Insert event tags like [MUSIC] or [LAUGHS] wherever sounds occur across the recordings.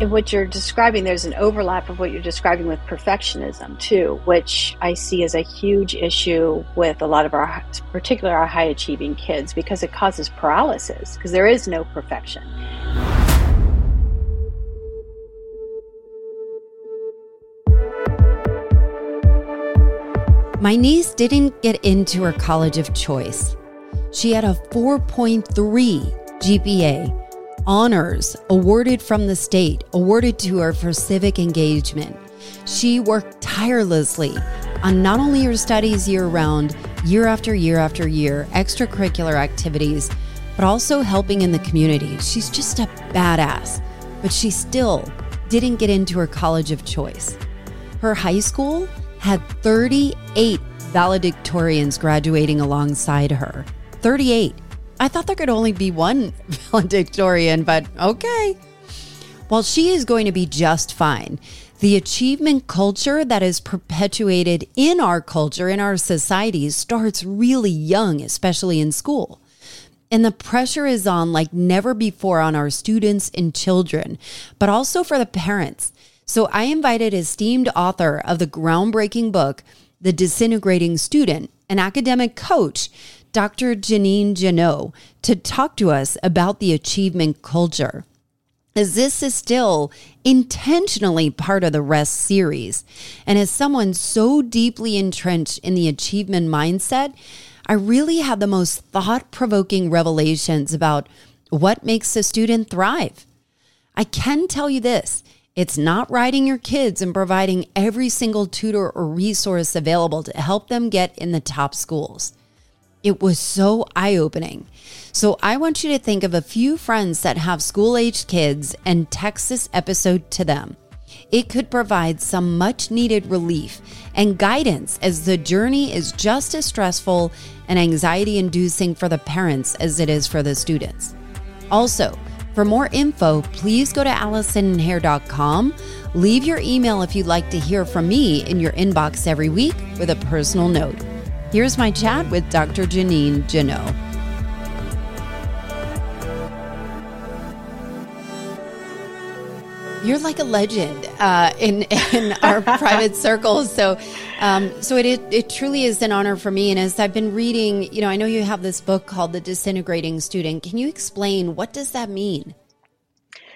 in what you're describing, there's an overlap of what you're describing with perfectionism too, which I see as a huge issue with a lot of our, particularly our high achieving kids, because it causes paralysis, because there is no perfection. My niece didn't get into her college of choice. She had a 4.3 GPA honors awarded from the state, awarded to her for civic engagement. She worked tirelessly on not only her studies year round, year after year after year, extracurricular activities, but also helping in the community. She's just a badass, but she still didn't get into her college of choice. Her high school had 38 valedictorians graduating alongside her. 38. I thought there could only be one [LAUGHS] valedictorian, but okay. Well, she is going to be just fine, the achievement culture that is perpetuated in our culture, in our societies, starts really young, especially in school. And the pressure is on like never before on our students and children, but also for the parents. So I invited esteemed author of the groundbreaking book, The Disintegrating Student, an academic coach Dr. Jeannine Jannot to talk to us about the achievement culture. As this is still intentionally part of the REST series, and as someone so deeply entrenched in the achievement mindset, I really had the most thought provoking revelations about what makes a student thrive. I can tell you this it's not writing your kids and providing every single tutor or resource available to help them get in the top schools. It was so eye opening. So, I want you to think of a few friends that have school aged kids and text this episode to them. It could provide some much needed relief and guidance as the journey is just as stressful and anxiety inducing for the parents as it is for the students. Also, for more info, please go to AllisonHare.com. Leave your email if you'd like to hear from me in your inbox every week with a personal note. Here's my chat with Dr. Jeannine Jannot. You're like a legend uh, in in [LAUGHS] our private circles. So, um, so it, it truly is an honor for me. And as I've been reading, you know, I know you have this book called The Disintegrating Student. Can you explain what does that mean?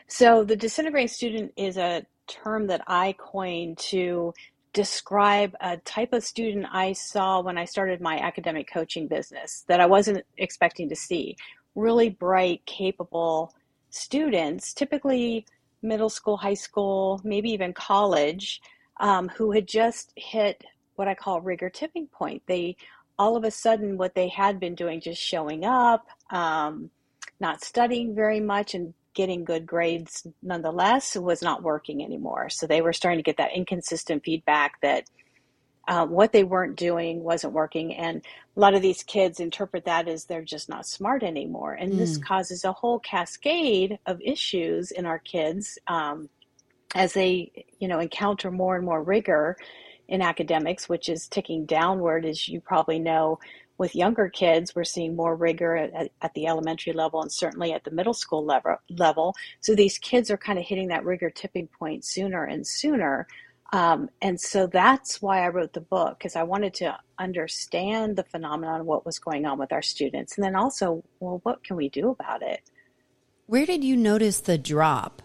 So, the disintegrating student is a term that I coined to describe a type of student I saw when I started my academic coaching business that I wasn't expecting to see. Really bright, capable students, typically middle school, high school, maybe even college, um, who had just hit what I call rigor tipping point. They all of a sudden, what they had been doing, just showing up, um, not studying very much, and getting good grades nonetheless was not working anymore. So they were starting to get that inconsistent feedback that uh, what they weren't doing wasn't working. And a lot of these kids interpret that as they're just not smart anymore. And mm. this causes a whole cascade of issues in our kids um, as they, you know, encounter more and more rigor in academics, which is ticking downward, as you probably know, with younger kids, we're seeing more rigor at, at, the elementary level and certainly at the middle school level, level. So these kids are kind of hitting that rigor tipping point sooner and sooner. Um, and so that's why I wrote the book, because I wanted to understand the phenomenon, what was going on with our students, and then also, well, what can we do about it? Where did you notice the drop?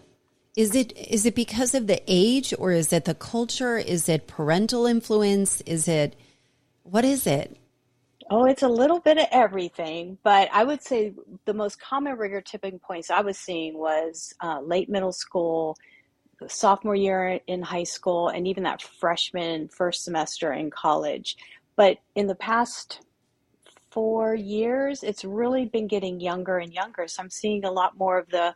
Is it is it because of the age, or is it the culture? Is it parental influence? Is it what is it? Oh, it's a little bit of everything, but I would say the most common rigor tipping points I was seeing was uh, late middle school, sophomore year in high school, and even that freshman first semester in college. But in the past four years, it's really been getting younger and younger. So I'm seeing a lot more of the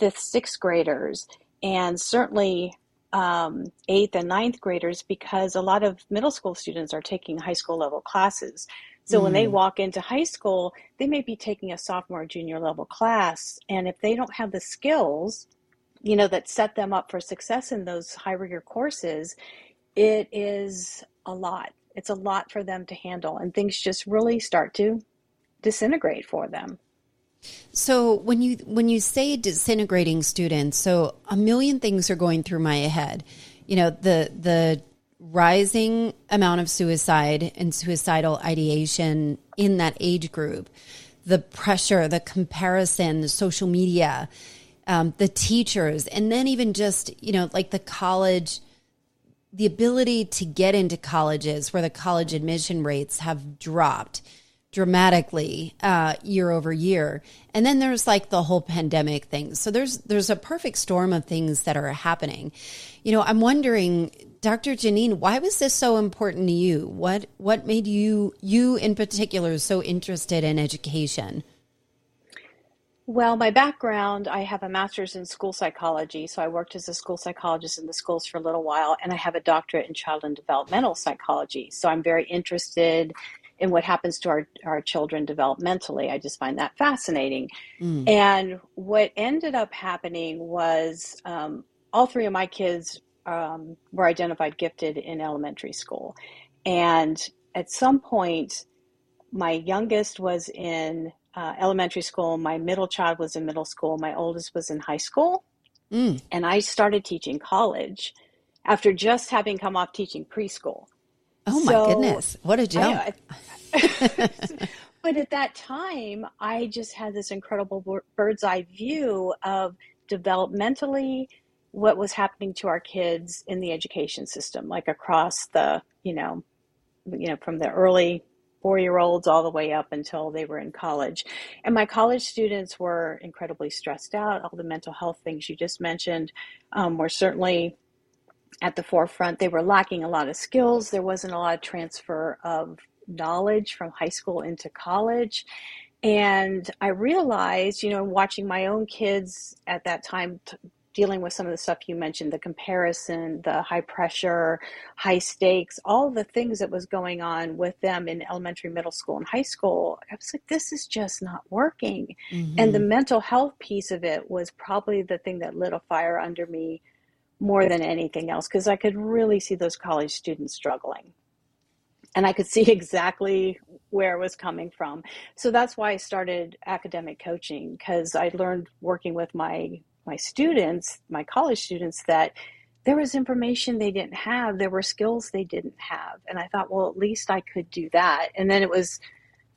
fifth, sixth graders, and certainly um, eighth and ninth graders because a lot of middle school students are taking high school level classes. So mm. when they mm. walk into high school, they may be taking a sophomore, junior level class. And if they don't have the skills, you know, that set them up for success in those high rigor courses, it is a lot. It's a lot for them to handle. And things just really start to disintegrate for them. So when you when you say disintegrating students, so a million things are going through my head. You know, the the rising amount of suicide and suicidal ideation in that age group, the pressure, the comparison, the social media, um, the teachers, and then even just you know like the college the ability to get into colleges where the college admission rates have dropped dramatically uh, year over year. And then there's like the whole pandemic thing. So there's there's a perfect storm of things that are happening. You know i'm wondering dr jeannine why was this so important to you what what made you you in particular so interested in education well, my background, I have a master's in school psychology. So I worked as a school psychologist in the schools for a little while, and I have a doctorate in child and developmental psychology. So I'm very interested in what happens to our, our children developmentally. I just find that fascinating. Mm. And what ended up happening was um, all three of my kids um, were identified gifted in elementary school. And at some point, my youngest was in uh, elementary school. My middle child was in middle school. My oldest was in high school. Mm. And I started teaching college after just having come off teaching preschool. Oh my so goodness. What a jump. I, I, [LAUGHS] but at that time, I just had this incredible bird's eye view of developmentally what was happening to our kids in the education system, like across the, you know, you know, from the early four year olds all the way up until they were in college. And my college students were incredibly stressed out. All the mental health things you just mentioned um, were certainly at the forefront. They were lacking a lot of skills. There wasn't a lot of transfer of knowledge from high school into college. And I realized, you know, watching my own kids at that time t- dealing with some of the stuff you mentioned the comparison the high pressure high stakes all the things that was going on with them in elementary middle school and high school i was like this is just not working mm-hmm. and the mental health piece of it was probably the thing that lit a fire under me more than anything else because i could really see those college students struggling and I could see [LAUGHS] exactly where it was coming from. So that's why I started academic coaching because I learned working with my my students, my college students, that there was information they didn't have, there were skills they didn't have. And I thought, well, at least I could do that. And then it was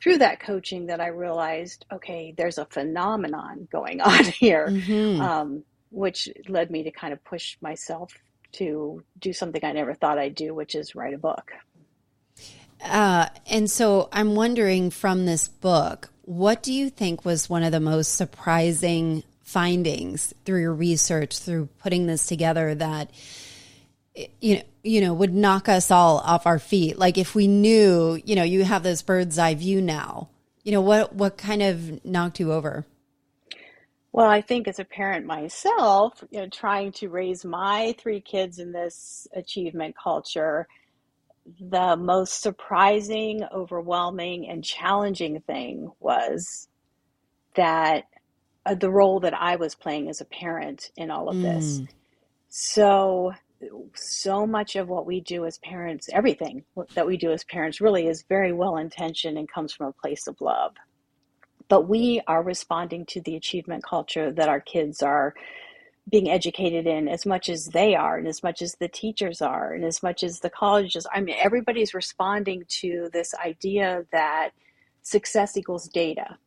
through that coaching that I realized, okay, there's a phenomenon going [LAUGHS] on here, mm-hmm. um, which led me to kind of push myself to do something I never thought I'd do, which is write a book. Uh, and so I'm wondering from this book, what do you think was one of the most surprising findings through your research, through putting this together that you know, you know, would knock us all off our feet. Like if we knew, you know, you have this bird's eye view now. You know, what what kind of knocked you over? Well, I think as a parent myself, you know, trying to raise my three kids in this achievement culture, the most surprising, overwhelming, and challenging thing was that uh, the role that I was playing as a parent in all of this. Mm. So, so much of what we do as parents, everything that we do as parents, really is very well intentioned and comes from a place of love. But we are responding to the achievement culture that our kids are being educated in as much as they are and as much as the teachers are and as much as the colleges i mean everybody's responding to this idea that success equals data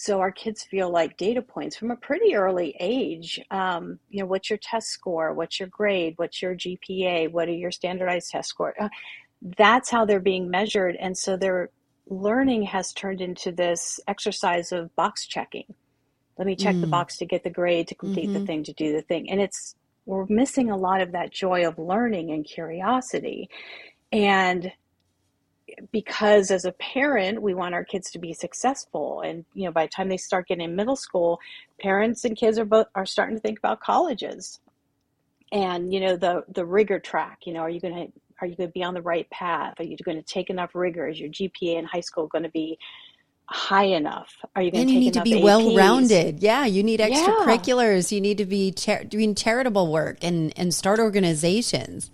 so our kids feel like data points from a pretty early age. Um, you know, what's your test score? What's your grade? What's your GPA? What are your standardized test scores? Uh, that's how they're being measured. And so their learning has turned into this exercise of box checking. Let me check mm. the box to get the grade, to complete mm-hmm. the thing, to do the thing. And it's, we're missing a lot of that joy of learning and curiosity. And because as a parent we want our kids to be successful. And you know by the time they start getting in middle school parents and kids are both are starting to think about colleges. And you know the the rigor track you know are you going to are you going to be on the right path? Are you going to take enough rigor? Is your gpa in high school going to be high enough? Are you going to And you need to be well rounded yeah you need extracurriculars. Yeah. you need to be char- doing charitable work and and start organizations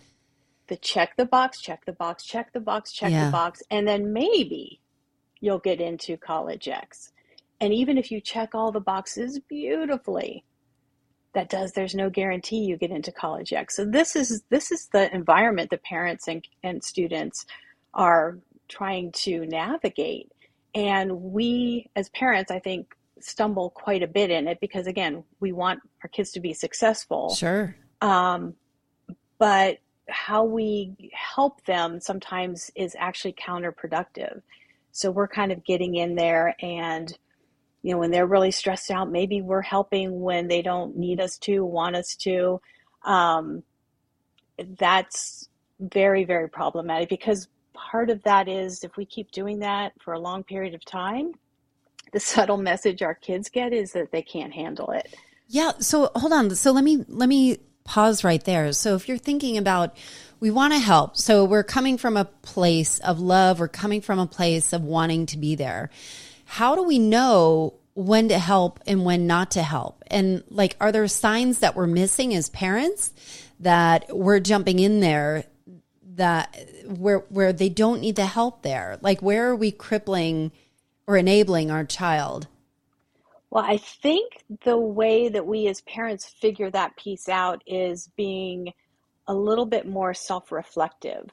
the check the box, check the box, check the box, check yeah. the box, and then maybe you'll get into college X. And even if you check all the boxes beautifully, that does there's no guarantee you get into college X. So this is this is the environment that parents and, and students are trying to navigate. And we as parents, I think, stumble quite a bit in it because again, we want our kids to be successful. Sure. Um, but how we help them sometimes is actually counterproductive. So we're kind of getting in there and you know when they're really stressed out maybe we're helping when they don't need us to want us to. Um, that's very very problematic because part of that is if we keep doing that for a long period of time the [LAUGHS] subtle message our kids get is that they can't handle it. Yeah so hold on. So let me let me pause right there so if you're thinking about we want to help so we're coming from a place of love we're coming from a place of wanting to be there how do we know when to help and when not to help? And like, are there signs that we're missing as parents that we're jumping in there that where where they don't need the help there? Like, where are we crippling or enabling our child? Well, I think the way that we as parents figure that piece out is being a little bit more self reflective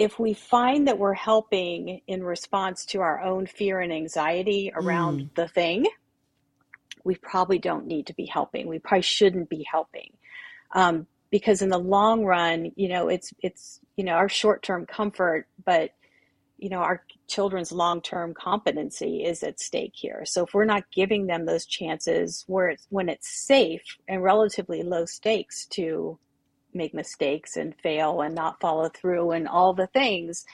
if we find that we're helping in response to our own fear and anxiety around mm. the thing, we probably don't need to be helping. We probably shouldn't be helping. Um, because in the long run, you know, it's it's you know our short term comfort, but you know our children's long term competency is at stake here. So if we're not giving them those chances where it's, when it's safe and relatively low stakes to make mistakes and fail and not follow through and all the things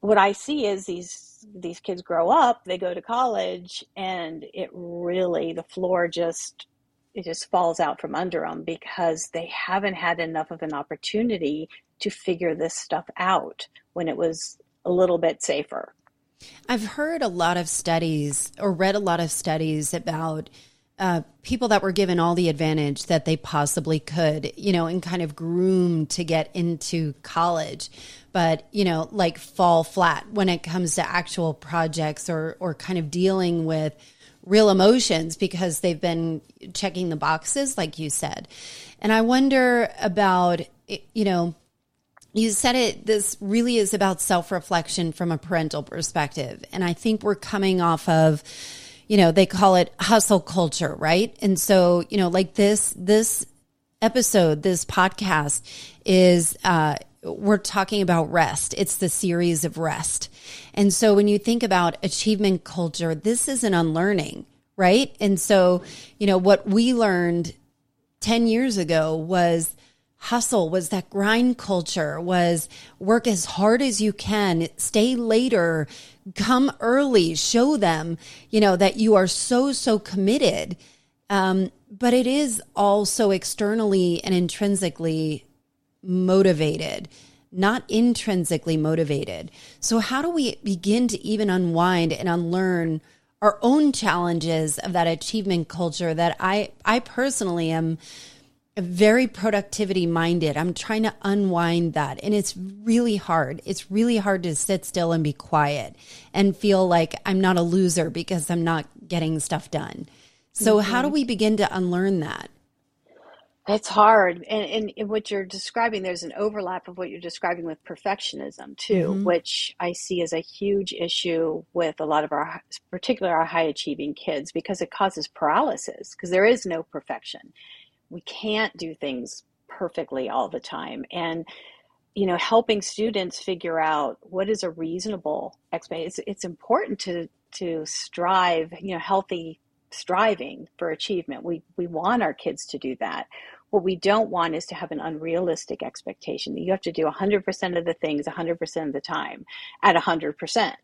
what i see is these these kids grow up they go to college and it really the floor just it just falls out from under them because they haven't had enough of an opportunity to figure this stuff out when it was a little bit safer i've heard a lot of studies or read a lot of studies about uh, people that were given all the advantage that they possibly could, you know, and kind of groomed to get into college, but you know, like fall flat when it comes to actual projects or or kind of dealing with real emotions because they've been checking the boxes, like you said. And I wonder about, you know, you said it, this really is about self reflection from a parental perspective. And I think we're coming off of, you know, they call it hustle culture, right? And so, you know, like this, this episode, this podcast is, uh, we're talking about rest. It's the series of rest. And so when you think about achievement culture, this is an unlearning, right? And so, you know, what we learned 10 years ago was hustle, was that grind culture, was work as hard as you can, stay later, come early, show them, you know, that you are so, so committed. Um, but it is also externally and intrinsically motivated, not intrinsically motivated. So, how do we begin to even unwind and unlearn our own challenges of that achievement culture that I, I personally am very productivity minded. I'm trying to unwind that. And it's really hard. It's really hard to sit still and be quiet and feel like I'm not a loser because I'm not getting stuff done. So, mm-hmm. how do we begin to unlearn that? It's hard. And, and, in what you're describing, there's an overlap of what you're describing with perfectionism, too, mm-hmm. which I see as a huge issue with a lot of our, particularly our high achieving kids, because it causes paralysis, because there is no perfection we can't do things perfectly all the time. And you know helping students figure out what is a reasonable expectation it's, it's important to to strive you know healthy striving for achievement. We we want our kids to do that. What we don't want is to have an unrealistic expectation that you have to do 100% of the things 100% of the time at 100%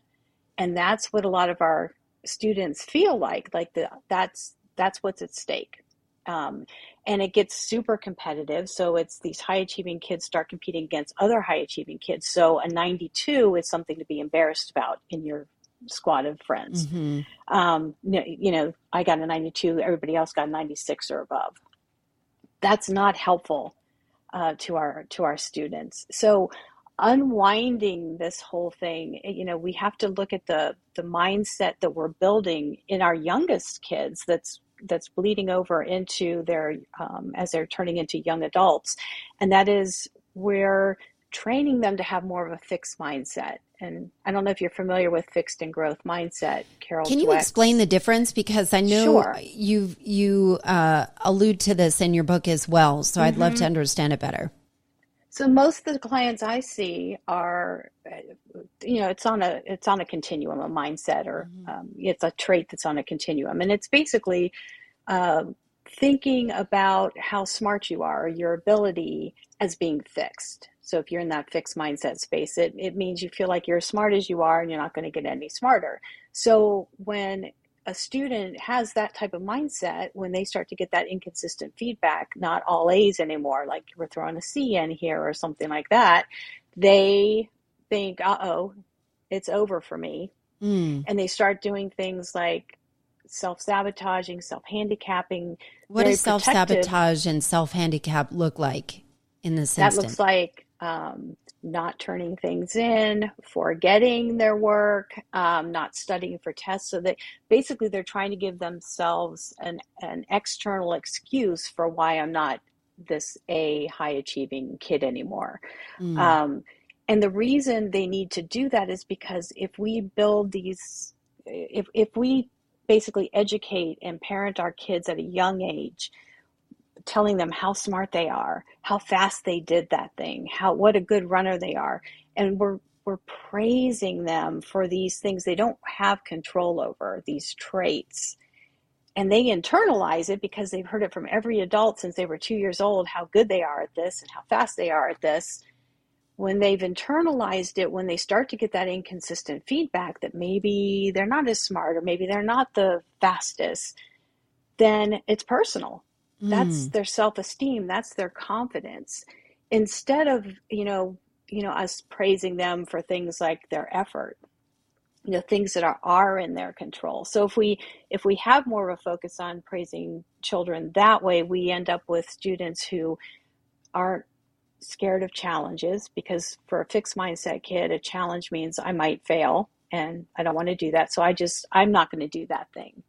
and that's what a lot of our students feel like like the that's that's what's at stake um, and it gets super competitive. So it's these high achieving kids start competing against other high achieving kids. So a 92 is something to be embarrassed about in your squad of friends. Mm-hmm. Um, you know, I got a 92, everybody else got a 96 or above. That's not helpful uh, to our to our students. So unwinding this whole thing you know we have to look at the the mindset that we're building in our youngest kids that's that's bleeding over into their um, as they're turning into young adults and that is we're training them to have more of a fixed mindset and i don't know if you're familiar with fixed and growth mindset carol can you Dweck. explain the difference because i know Sure. you you uh, allude to this in your book as well so i'd Mm-hmm. love to understand it better So most of the clients I see are, you know, it's on a it's on a continuum, a mindset, or um, it's a trait that's on a continuum, and it's basically uh, thinking about how smart you are, your ability as being fixed. So if you're in that fixed mindset space, it, it means you feel like you're as smart as you are and you're not going to get any smarter. So when a student has that type of mindset, when they start to get that inconsistent feedback, not all A's anymore, like we're throwing a C in here or something like that, they think, uh oh, it's over for me. Mm. And they start doing things like self sabotaging, self handicapping. what does self-sabotage and self-handicap look like in this That instance looks like um, not turning things in, forgetting their work, um, not studying for tests. So that basically they're trying to give themselves an, an external excuse for why I'm not this A high achieving kid anymore. Mm. Um, and the reason they need to do that is because if we build these, if, if we basically educate and parent our kids at a young age, telling them how smart they are, how fast they did that thing, how what a good runner they are, and we're we're praising them for these things they don't have control over, these traits. And they internalize it because they've heard it from every adult since they were two years old how good they are at this and how fast they are at this. When they've internalized it, when they start to get that inconsistent feedback that maybe they're not as smart or maybe they're not the fastest, then it's personal that's Mm. their self-esteem that's their confidence. Instead of you know you know us praising them for things like their effort you know things that are are in their control. So if we if we have more of a focus on praising children that way we end up with students who aren't scared of challenges because for a fixed mindset kid a challenge means i might fail and i don't want to do that so i just i'm not going to do that thing.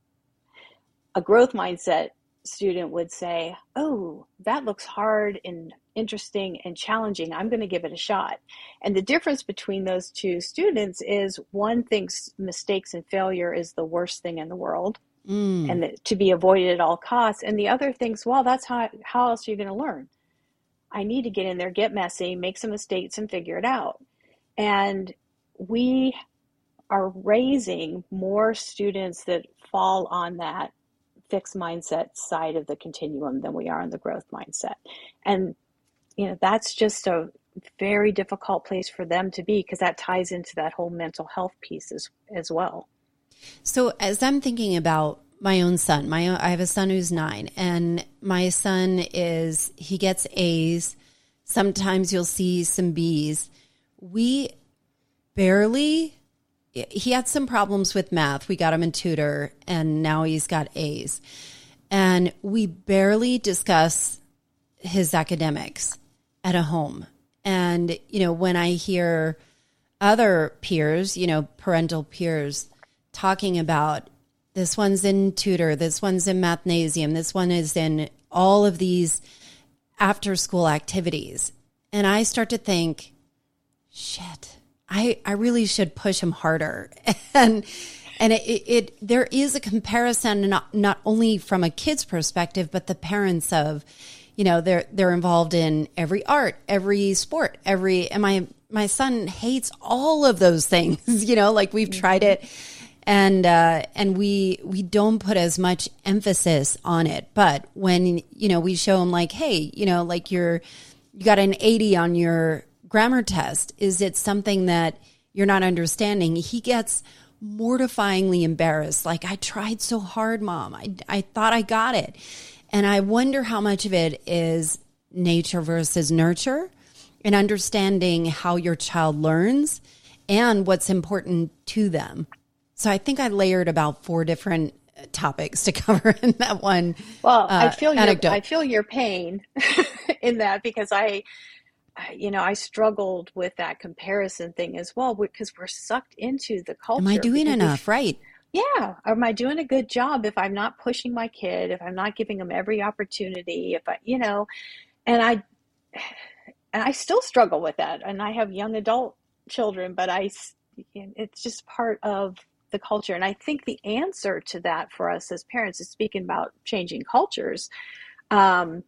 A growth mindset student would say, Oh, that looks hard and interesting and challenging. I'm going to give it a shot. And the difference between those two students is one thinks mistakes and failure is the worst thing in the world Mm. and that to be avoided at all costs. And the other thinks, Well, that's how, how else are you going to learn? I need to get in there, get messy, make some mistakes, and figure it out. And we are raising more students that fall on that fixed mindset side of the continuum than we are on the growth mindset. And you know, that's just a very difficult place for them to be because that ties into that whole mental health piece as, as well. So as I'm thinking about my own son, my own, I have a son who's nine, and my son is he gets A's. Sometimes you'll see some B's. We barely. He had some problems with math. We got him in tutor, and now he's got A's. And we barely discuss his academics at a home. And you know, when I hear other peers, you know, parental peers talking about this one's in tutor, this one's in mathnasium, this one is in all of these after school activities. And I start to think, shit, I, I really should push him harder. [LAUGHS] And and it, it, it there is a comparison not not only from a kid's perspective, but the parents of, you know, they're they're involved in every art, every sport, every and my my son hates all of those [LAUGHS] things, you know, like we've tried it and uh, and we we don't put as much emphasis on it. But when you know we show him like, hey, you know, like you're you got an eighty on your grammar test. Is it something that you're not understanding? He gets mortifyingly embarrassed. Like I tried so hard, mom. I I thought I got it, and I wonder how much of it is nature versus nurture, and understanding how your child learns and what's important to them. So I think I layered about four different topics to [LAUGHS] cover in that one. Well, I uh, feel your, anecdote. I feel your pain [LAUGHS] in that because I you know, I struggled with that comparison thing as well because we're sucked into the culture. Am I doing enough? Right. Yeah. Am I doing a good job if I'm not pushing my kid, if I'm not giving them every opportunity, if I, you know, and I, [SIGHS] and I still struggle with that. And I have young adult children, but I, it's just part of the culture. And I think the answer to that for us as parents is speaking about changing cultures. Um,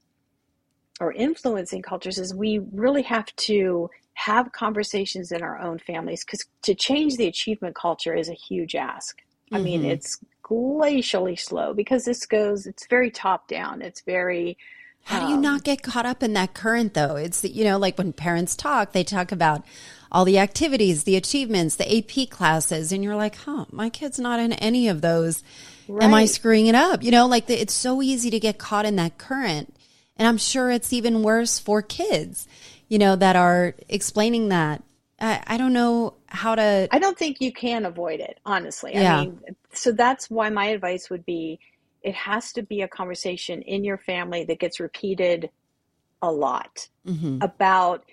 or influencing cultures is we really have to have conversations in our own families because to change the achievement culture is a huge ask. Mm-hmm. I mean, mm-hmm. it's glacially slow because this goes, it's very top down. It's very. How do you um, not get caught up in that current though? It's, you know, like when parents talk, they talk about all the activities, the achievements, the AP classes, and you're like, huh, my kid's not in any of those. Right. Am I screwing it up? You know, like the, it's so easy to get caught in that current. And I'm sure it's even worse for kids, you know, that are explaining that. I, I don't know how to. I don't think you can avoid it, honestly. Yeah. I mean, so that's why my advice would be it has to be a conversation in your family that gets repeated a lot mm-hmm. about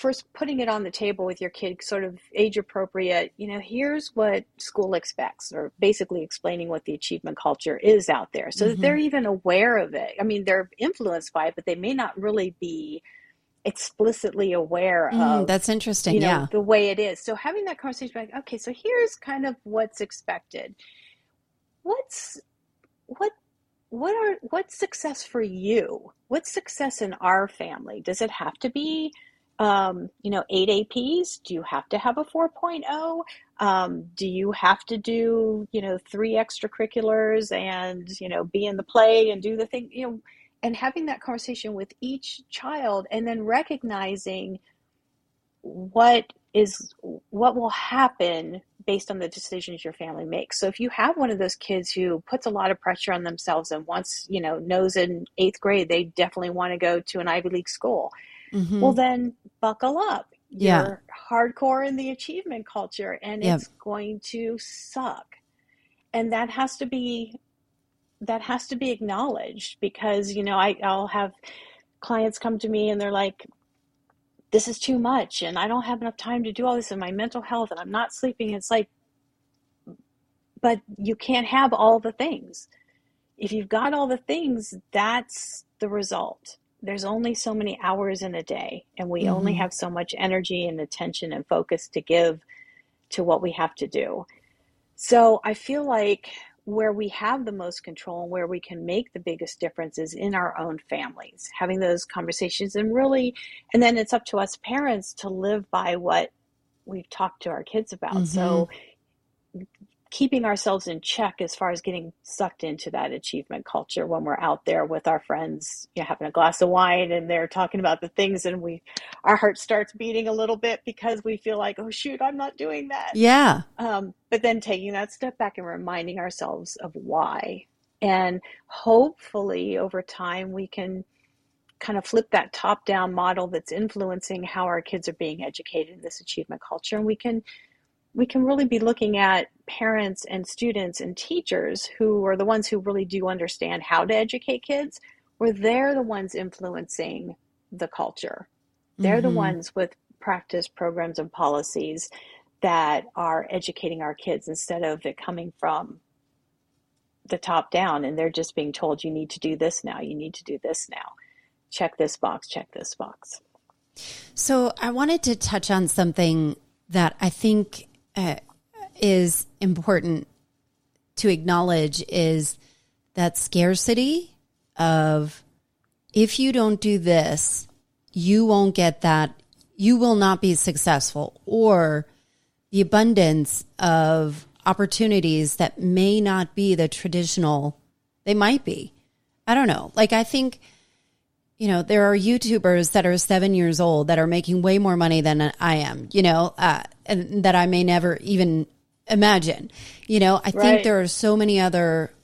first putting it on the table with your kid sort of age appropriate you know here's what school expects or basically explaining what the achievement culture is out there so mm-hmm. that they're even aware of it. I mean they're influenced by it but they may not really be explicitly aware mm, of that's interesting you know, yeah. the way it is. So having that conversation like okay so here's kind of what's expected. What's what what are what's success for you? What's success in our family? Does it have to be um, you know, eight APs? Do you have to have a 4.0? Um, do you have to do, you know, three extracurriculars and, you know, be in the play and do the thing, you know, and having that conversation with each child and then recognizing what is what will happen based on the decisions your family makes. So if you have one of those kids who puts a lot of pressure on themselves and wants, you know, knows in eighth grade they definitely want to go to an Ivy League school, mm-hmm. well then buckle up. Yeah. You're hardcore in the achievement culture and yep. it's going to suck. And that has to be that has to be acknowledged because, you know, I, I'll have clients come to me and they're like, this is too much and I don't have enough time to do all this in my mental health and I'm not sleeping. It's like, but you can't have all the things. If you've got all the things, that's the result there's only so many hours in a day and we mm-hmm. only have so much energy and attention and focus to give to what we have to do. So I feel like where we have the most control and where we can make the biggest difference is in our own families, having those conversations and really, and then it's up to us parents to live by what we've talked to our kids about. Mm-hmm. So keeping ourselves in check as far as getting sucked into that achievement culture when we're out there with our friends, you know, having a glass of wine and they're talking about the things and we our heart starts beating a little bit because we feel like, oh shoot, I'm not doing that. Yeah. Um, but then taking that step back and reminding ourselves of why. And hopefully over time we can kind of flip that top down model that's influencing how our kids are being educated in this achievement culture and we can we can really be looking at parents and students and teachers who are the ones who really do understand how to educate kids, where they're the ones influencing the culture. They're mm-hmm. the ones with practice programs and policies that are educating our kids instead of it coming from the top down and they're just being told you need to do this now, you need to do this now. Check this box, check this box. So I wanted to touch on something that I think uh, is important to acknowledge is that scarcity of if you don't do this, you won't get that, you will not be successful, or the abundance of opportunities that may not be the traditional, they might be. I don't know. Like, I think, you know, there are YouTubers that are seven years old that are making way more money than I am, you know, uh, and that I may never even imagine. You know, I right. think there are so many other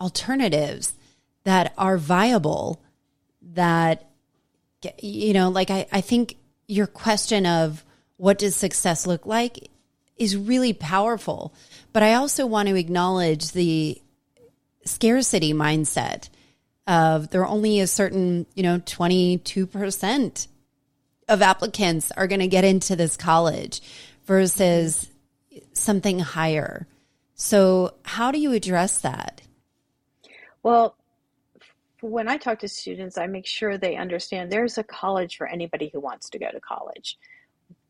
alternatives that are viable that, you know, like I, I think your question of what does success look like is really powerful. But I also want to acknowledge the scarcity mindset of there are only a certain, you know, 22% of applicants are going to get into this college versus something higher. So, how do you address that? Well, when I talk to students, I make sure they understand there's a college for anybody who wants to go to college.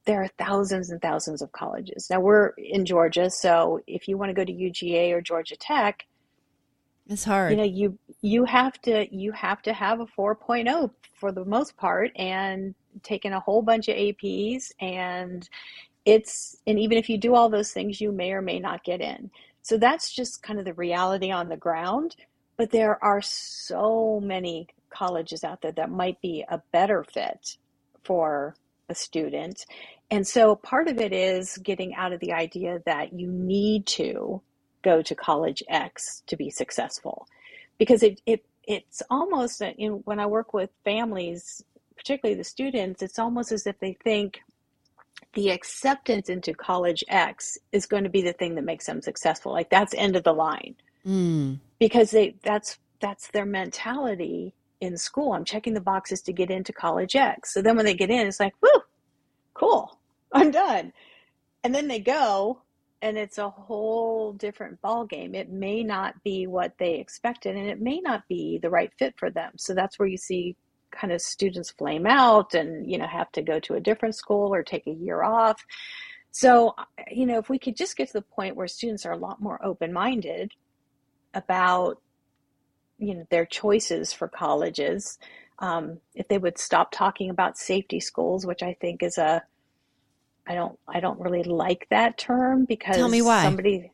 There are thousands and thousands of colleges. Now, we're in Georgia, so if you want to go to UGA or Georgia Tech, it's hard. You know, you you have to you have to have a 4.0 for the most part and taking a whole bunch of APs and it's and even if you do all those things you may or may not get in. So that's just kind of the reality on the ground, but there are so many colleges out there that might be a better fit for a student. And so part of it is getting out of the idea that you need to go to college X to be successful. Because it, it it's almost you know, when I work with families, particularly the students, it's almost as if they think the acceptance into college X is going to be the thing that makes them successful. Like that's end of the line. Mm. Because they that's that's their mentality in school. I'm checking the boxes to get into college X. So then when they get in, it's like, whoo, cool, I'm done. And then they go and it's a whole different ball game. It may not be what they expected, and it may not be the right fit for them. So that's where you see kind of students flame out and you know have to go to a different school or take a year off. So you know if we could just get to the point where students are a lot more open minded about you know their choices for colleges, um, if they would stop talking about safety schools, which I think is a I don't I don't really like that term because tell me why. somebody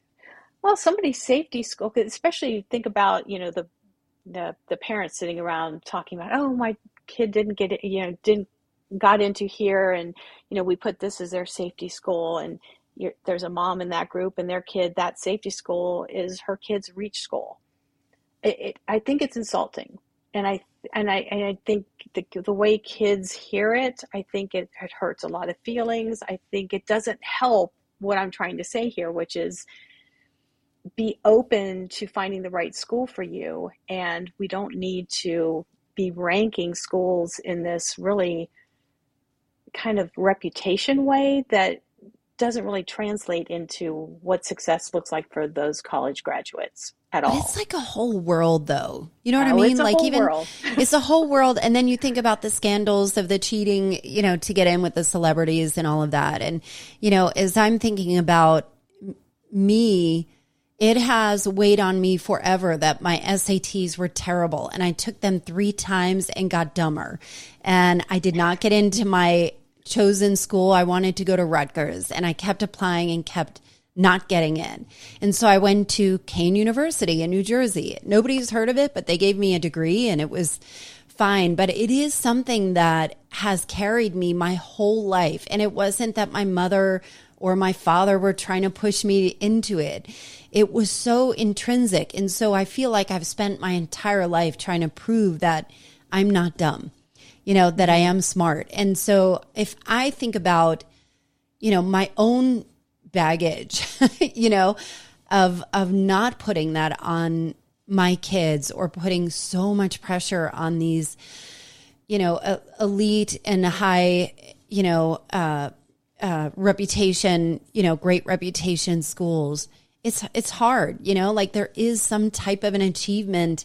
well somebody's safety school especially you think about you know the the the parents sitting around talking about oh my kid didn't get it you know didn't got into here and you know we put this as their safety school and there's a mom in that group and their kid that safety school is her kid's reach school. It, it, i think it's insulting and i and I, and I think the, the way kids hear it, I think it, it hurts a lot of feelings. I think it doesn't help what I'm trying to say here, which is be open to finding the right school for you. And we don't need to be ranking schools in this really kind of reputation way that doesn't really translate into what success looks like for those college graduates at all. it's like a whole world though. You know what oh, I mean? like even [LAUGHS] it's a whole world and then you think about the scandals of the cheating, you know, to get in with the celebrities and all of that. And you know, as I'm thinking about me, it has weighed on me forever that my SATs were terrible and I took them 3 times and got dumber. And I did not get into my chosen school. I wanted to go to Rutgers and I kept applying and kept not getting in. And so I went to Kean University in New Jersey. Nobody's heard of it, but they gave me a degree and it was fine. But it is something that has carried me my whole life. And it wasn't that my mother or my father were trying to push me into it. It was so intrinsic. And so I feel like I've spent my entire life trying to prove that I'm not dumb, you know, that I am smart. And so if I think about, you know, my own baggage, [LAUGHS] you know, of of not putting that on my kids or putting so much pressure on these, you know, uh, elite and high, you know, uh, uh, reputation, you know, great reputation schools. It's it's hard, you know, like there is some type of an achievement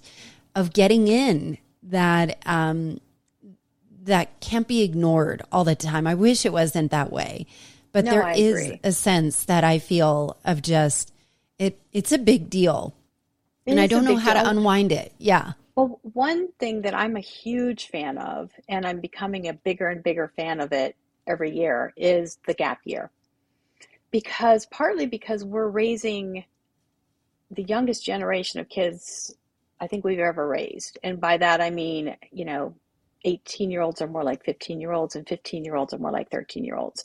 of getting in that um, that can't be ignored all the time. I wish it wasn't that way. But no, there I is agree. a sense that I feel of just it it's a big deal. It and I don't know how deal. to unwind it. Yeah. Well, one thing that I'm a huge fan of, and I'm becoming a bigger and bigger fan of it every year, is the gap year. Because partly because we're raising the youngest generation of kids I think we've ever raised. And by that I mean, you know, 18 year olds are more like 15 year olds and 15 year olds are more like 13 year olds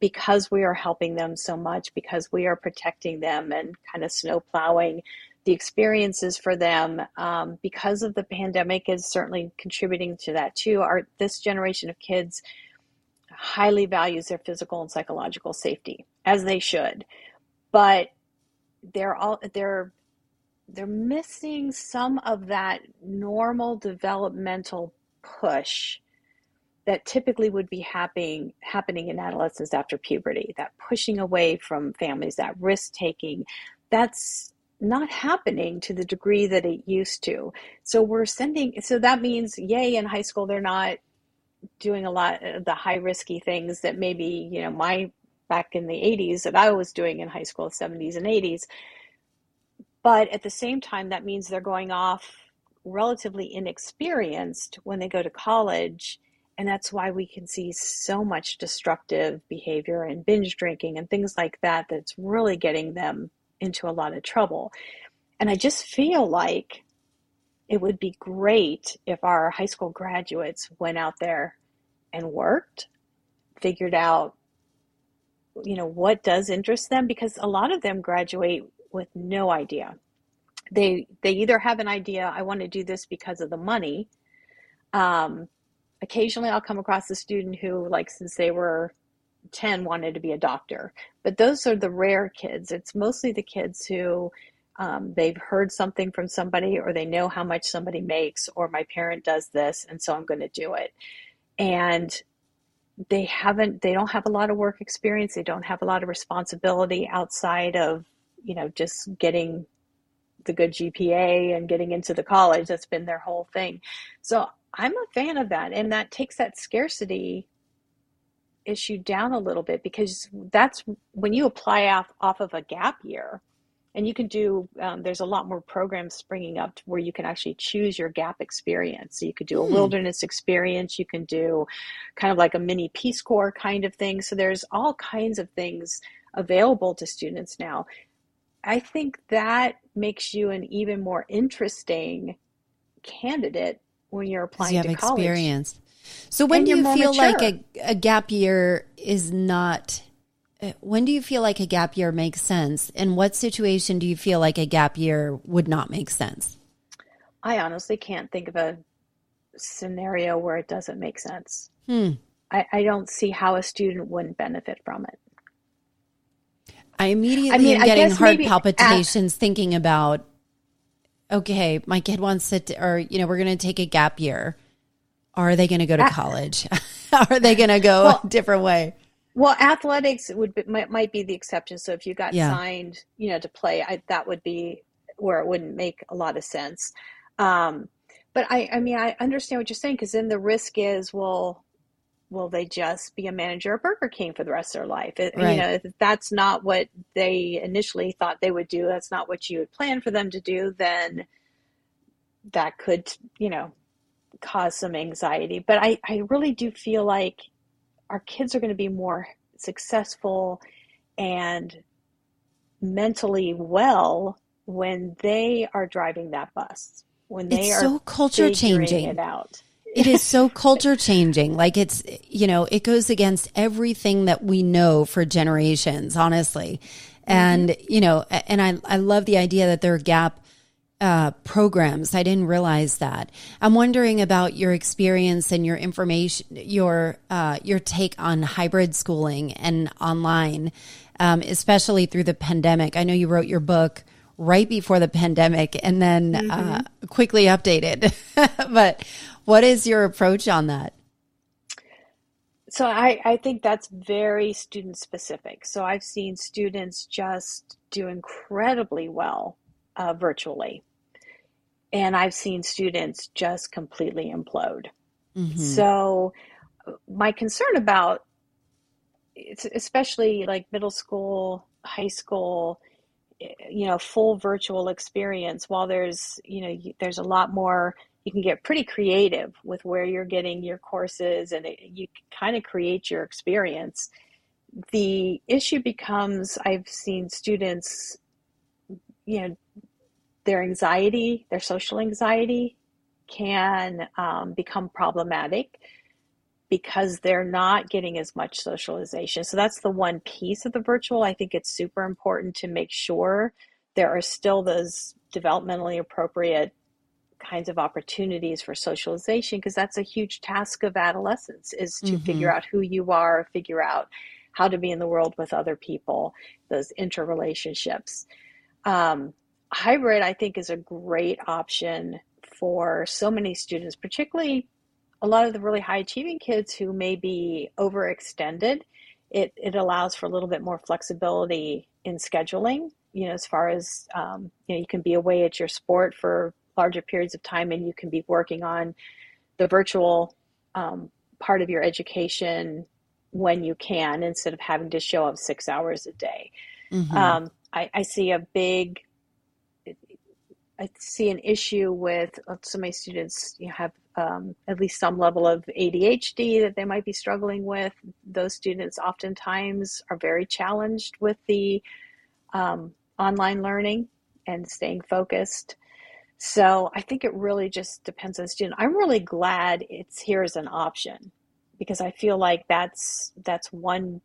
because we are helping them so much, because we are protecting them and kind of snow plowing the experiences for them, um, because of the pandemic is certainly contributing to that too. Our this generation of kids highly values their physical and psychological safety, as they should, but they're all they're they're missing some of that normal developmental push that typically would be happening happening in adolescence after puberty that pushing away from families that risk taking that's not happening to the degree that it used to. So we're sending so that means yay in high school they're not doing a lot of the high risky things that maybe you know my back in the 80s that i was doing in high school 70s and 80s but at the same time that means they're going off relatively inexperienced when they go to college and that's why we can see so much destructive behavior and binge drinking and things like that that's really getting them into a lot of trouble. And I just feel like it would be great if our high school graduates went out there and worked, figured out you know what does interest them because a lot of them graduate with no idea. They they either have an idea I want to do this because of the money um, occasionally I'll come across a student who, like, since they were 10, wanted to be a doctor. But those are the rare kids. It's mostly the kids who um, they've heard something from somebody or they know how much somebody makes or my parent does this and so I'm going to do it. And they haven't, they don't have a lot of work experience. They don't have a lot of responsibility outside of, you know, just getting the good GPA and getting into the college. That's been their whole thing. So I'm a fan of that. And that takes that scarcity issue down a little bit because that's when you apply off, off of a gap year and you can do um, there's a lot more programs springing up where you can actually choose your gap experience so you could do a hmm. wilderness experience you can do kind of like a mini peace corps kind of thing so there's all kinds of things available to students now i think that makes you an even more interesting candidate when you're applying you have to college. experience. So when and do you feel mature. like a, a gap year is not uh, when do you feel like a gap year makes sense? In what situation do you feel like a gap year would not make sense? I honestly can't think of a scenario where it doesn't make sense. Hmm. I, I, don't see how a student wouldn't benefit from it. I immediately I mean, am getting heart palpitations at, thinking about okay, my kid wants to, or, you know, we're going to take a gap year. Are they going to go to college? [LAUGHS] Are they going to go well, a different way? Well, athletics would be, might, might be the exception. So if you got yeah. signed, you know, to play, I, that would be where it wouldn't make a lot of sense. Um, but I, I mean, I understand what you're saying because then the risk is, well, will they just be a manager at Burger King for the rest of their life? It, right. You know, if that's not what they initially thought they would do, that's not what you had planned for them to do, then that could, you know, cause some anxiety. But I, I really do feel like our kids are going to be more successful and mentally well when they are driving that bus when they it's are so culture changing it out it is so culture changing. Like it's, you know, it goes against everything that we know for generations, honestly. And, mm-hmm. you know, and I, I love the idea that there are gap uh, programs. I didn't realize that. I'm wondering about your experience and your information, your, uh, your take on hybrid schooling and online, um, especially through the pandemic. I know you wrote your book right before the pandemic and then uh, mm-hmm. uh, quickly updated. [LAUGHS] but what is your approach on that? So I, I think that's very student specific. So I've seen students just do incredibly well uh, virtually. And I've seen students just completely implode. Mm-hmm. So my concern about especially like middle school, high school, you know full virtual experience while there's you know there's a lot more you can get pretty creative with where you're getting your courses and it, you kind of create your experience the issue becomes i've seen students you know their anxiety their social anxiety can um, become problematic because they're not getting as much socialization. So that's the one piece of the virtual. I think it's super important to make sure there are still those developmentally appropriate kinds of opportunities for socialization because that's a huge task of adolescence is to mm-hmm. figure out who you are, figure out how to be in the world with other people, those interrelationships. Um, hybrid, I think, is a great option for so many students, particularly a lot of the really high achieving kids who may be overextended, it, it allows for a little bit more flexibility in scheduling. You know, as far as um, you know, you can be away at your sport for larger periods of time, and you can be working on the virtual um, part of your education when you can, instead of having to show up six hours a day. Mm-hmm. Um, I, I see a big I see an issue with uh, so many students you know, have um, at least some level of ADHD that they might be struggling with. Those students oftentimes are very challenged with the um, online learning and staying focused. So I think it really just depends on the student. I'm really glad it's here as an option because I feel like that's that's one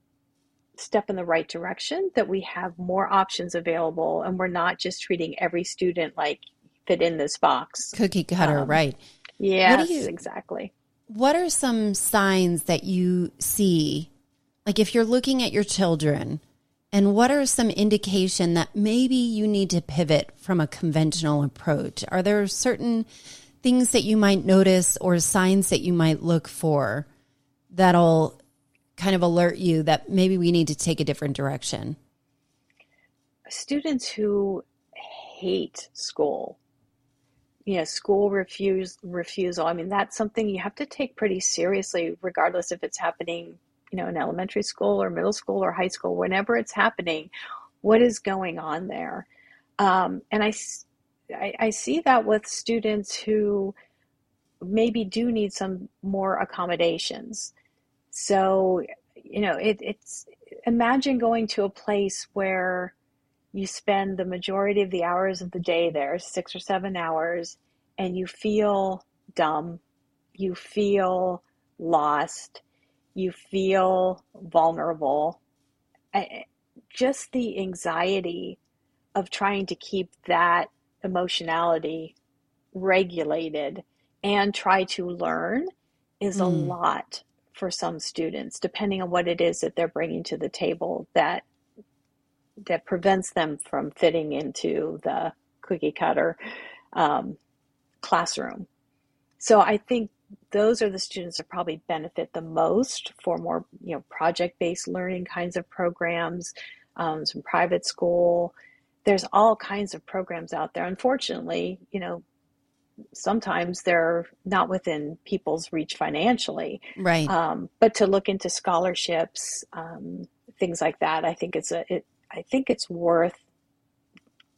step in the right direction that we have more options available and we're not just treating every student like fit in this box. Cookie cutter um, right. Yes you, exactly. What are some signs that you see? Like if you're looking at your children and what are some indication that maybe you need to pivot from a conventional approach are there certain things that you might notice or signs that you might look for that'll kind of alert you that maybe we need to take a different direction? Students who hate school, you know, school refuse refusal. I mean, that's something you have to take pretty seriously, regardless if it's happening, you know, in elementary school or middle school or high school. Whenever it's happening, what is going on there? Um, and I, I, I see that with students who maybe do need some more accommodations. So, you know, it, it's imagine going to a place where you spend the majority of the hours of the day there, six or seven hours, and you feel dumb, you feel lost, you feel vulnerable. Just the anxiety of trying to keep that emotionality regulated and try to learn is mm. a lot for some students, depending on what it is that they're bringing to the table that that prevents them from fitting into the cookie cutter um, classroom. So I think those are the students that probably benefit the most for more you know project based learning kinds of programs, um, some private school. There's all kinds of programs out there. Unfortunately, you know, sometimes they're not within people's reach financially. Right. Um, but to look into scholarships, um, things like that, I think it's a, it, I think it's worth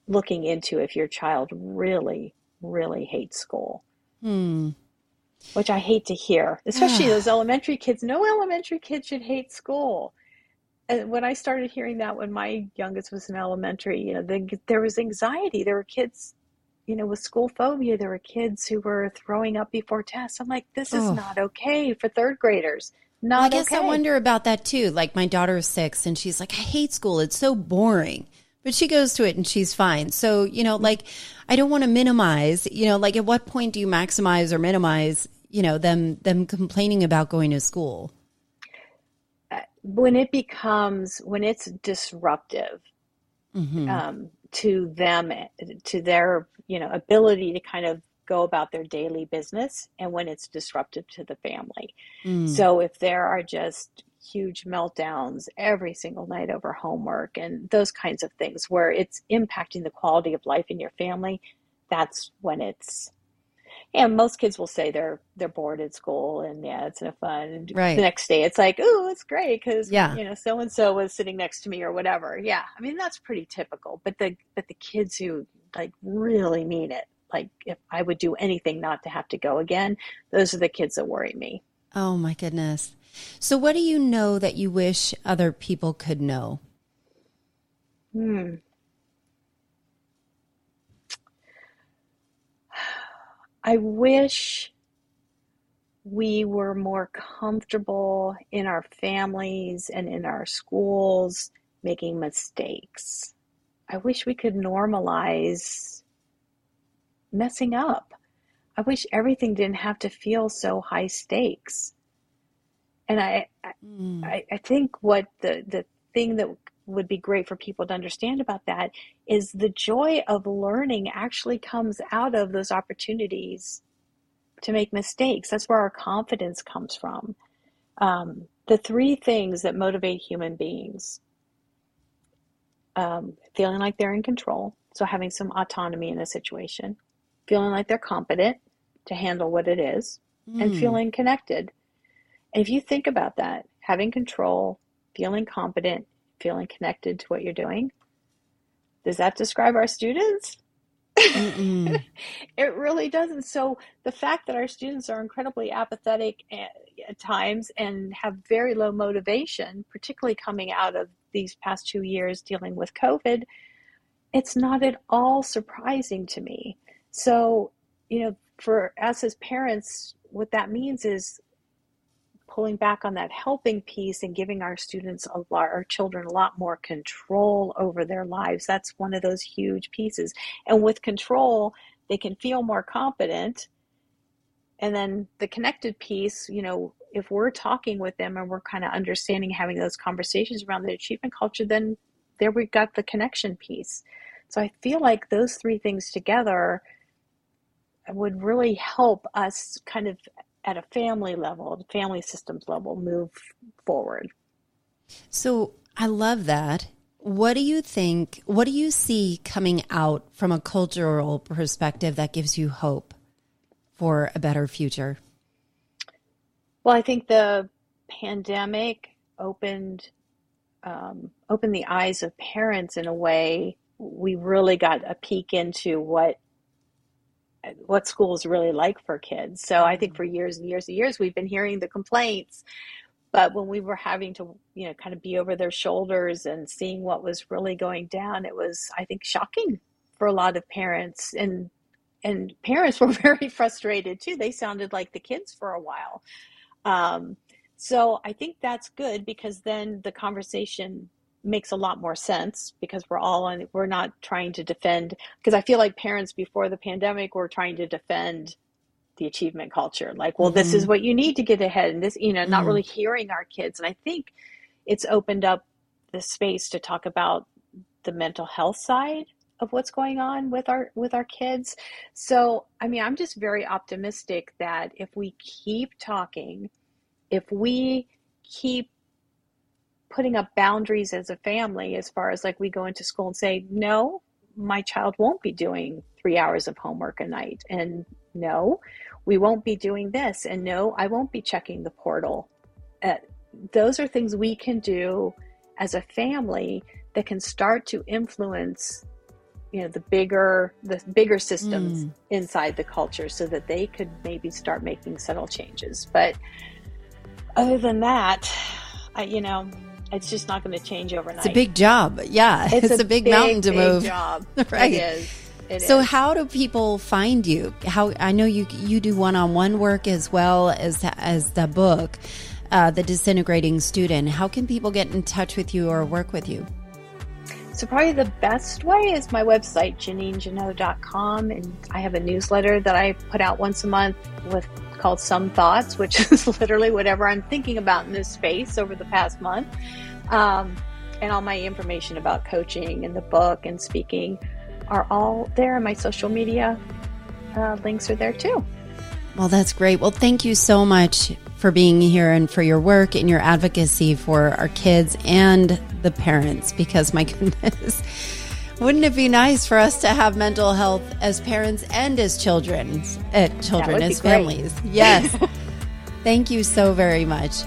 looking into if your child really, really hates school. Hmm. Which I hate to hear, especially ah. those elementary kids. No elementary kid should hate school. And when I started hearing that when my youngest was in elementary, you know, the, there was anxiety. There were kids you know, with school phobia, there were kids who were throwing up before tests. I'm like, this is oh. not okay for third graders. Not well, I guess okay. I wonder about that too. Like my daughter is six and she's like, I hate school. It's so boring. But she goes to it and she's fine. So, you know, like I don't want to minimize, you know, like at what point do you maximize or minimize, you know, them them complaining about going to school? Uh, when it becomes when it's disruptive, mm-hmm. um, to them to their you know ability to kind of go about their daily business and when it's disruptive to the family mm. so if there are just huge meltdowns every single night over homework and those kinds of things where it's impacting the quality of life in your family that's when it's and most kids will say they're they're bored at school and yeah it's no fun and right. the next day it's like oh it's great because yeah. you know so and so was sitting next to me or whatever yeah i mean that's pretty typical but the but the kids who like really mean it like if i would do anything not to have to go again those are the kids that worry me oh my goodness so what do you know that you wish other people could know hmm I wish we were more comfortable in our families and in our schools making mistakes. I wish we could normalize messing up. I wish everything didn't have to feel so high stakes. And I, mm. I, I think what the, the thing that would be great for people to understand about that is the joy of learning actually comes out of those opportunities to make mistakes. That's where our confidence comes from. Um, the three things that motivate human beings um, feeling like they're in control, so having some autonomy in a situation, feeling like they're competent to handle what it is, mm. and feeling connected. If you think about that, having control, feeling competent, feeling connected to what you're doing, does that describe our students? [LAUGHS] it really doesn't. So the fact that our students are incredibly apathetic at, at, times and have very low motivation, particularly coming out of these past two years dealing with COVID, it's not at all surprising to me. So, you know, for us as parents, what that means is pulling back on that helping piece and giving our students a lot, our children a lot more control over their lives. That's one of those huge pieces. And with control, they can feel more competent. And then the connected piece, you know, if we're talking with them and we're kind of understanding, having those conversations around the achievement culture, then there we've got the connection piece. So I feel like those three things together would really help us kind of at a family level, the family systems level, move forward. So I love that. What do you think? What do you see coming out from a cultural perspective that gives you hope for a better future? Well, I think the pandemic opened um, opened the eyes of parents in a way we really got a peek into what what school is really like for kids. So I think mm-hmm. for years and years and years we've been hearing the complaints, but when we were having to, you know, kind of be over their shoulders and seeing what was really going down, it was I think shocking for a lot of parents and and parents [LAUGHS] were very frustrated too. They sounded like the kids for a while. Um, so I think that's good because then the conversation makes a lot more sense because we're all on we're not trying to defend because i feel like parents before the pandemic were trying to defend the achievement culture like well mm-hmm. this is mm-hmm. what you need to get ahead and this you know mm-hmm. not really hearing our kids and i think it's opened up the space to talk about the mental health side of what's going on with our with our kids so i mean i'm just very optimistic that if we keep talking if we keep putting up boundaries as a family as far as like we go into school and say no my child won't be doing three hours of homework a night and no we won't be doing this and no i won't be checking the portal uh, those are things we can do as a family that can start to influence you know the bigger the bigger systems mm. inside the culture so that they could maybe start making subtle changes but other than that I, you know it's just not going to change overnight. It's a big job. Yeah. It's, it's a, a, big, big mountain to big move. Job. [LAUGHS] right. It is. It so is. how do people find you? How I know you you do one-on-one work as well as as the book, uh, the disintegrating student. How can people get in touch with you or work with you? So probably the best way is my website, JeannineJannot.com. And I have a newsletter that I put out once a month with called Some Thoughts, which [LAUGHS] is literally whatever I'm thinking about in this space over the past month. Um, and all my information about coaching and the book and speaking are all there. And my social media uh, links are there too. Well, that's great. Well, thank you so much for being here and for your work and your advocacy for our kids and the parents because my [LAUGHS] goodness wouldn't it be nice for us to have mental health as parents and as children, uh, children as families? Yes. [LAUGHS] Thank you so very much.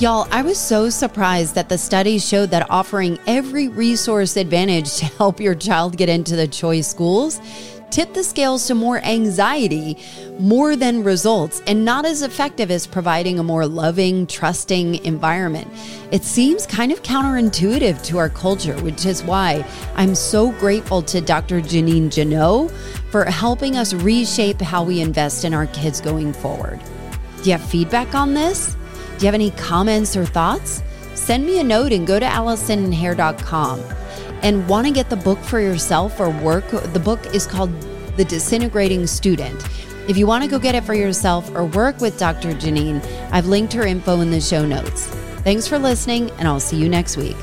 Y'all, I was so surprised that the studies showed that offering every resource advantage to help your child get into the choice schools tip the scales to more anxiety more than results and not as effective as providing a more loving, trusting environment. It seems kind of counterintuitive to our culture, which is why I'm so grateful to Dr. Jeannine Jannot for helping us reshape how we invest in our kids going forward. Do you have feedback on this? Do you have any comments or thoughts? Send me a note and go to AllisonHare.com and want to get the book for yourself or work, the book is called The Disintegrating Student. If you want to go get it for yourself or work with Dr. Jeannine, I've linked her info in the show notes. Thanks for listening, and I'll see you next week.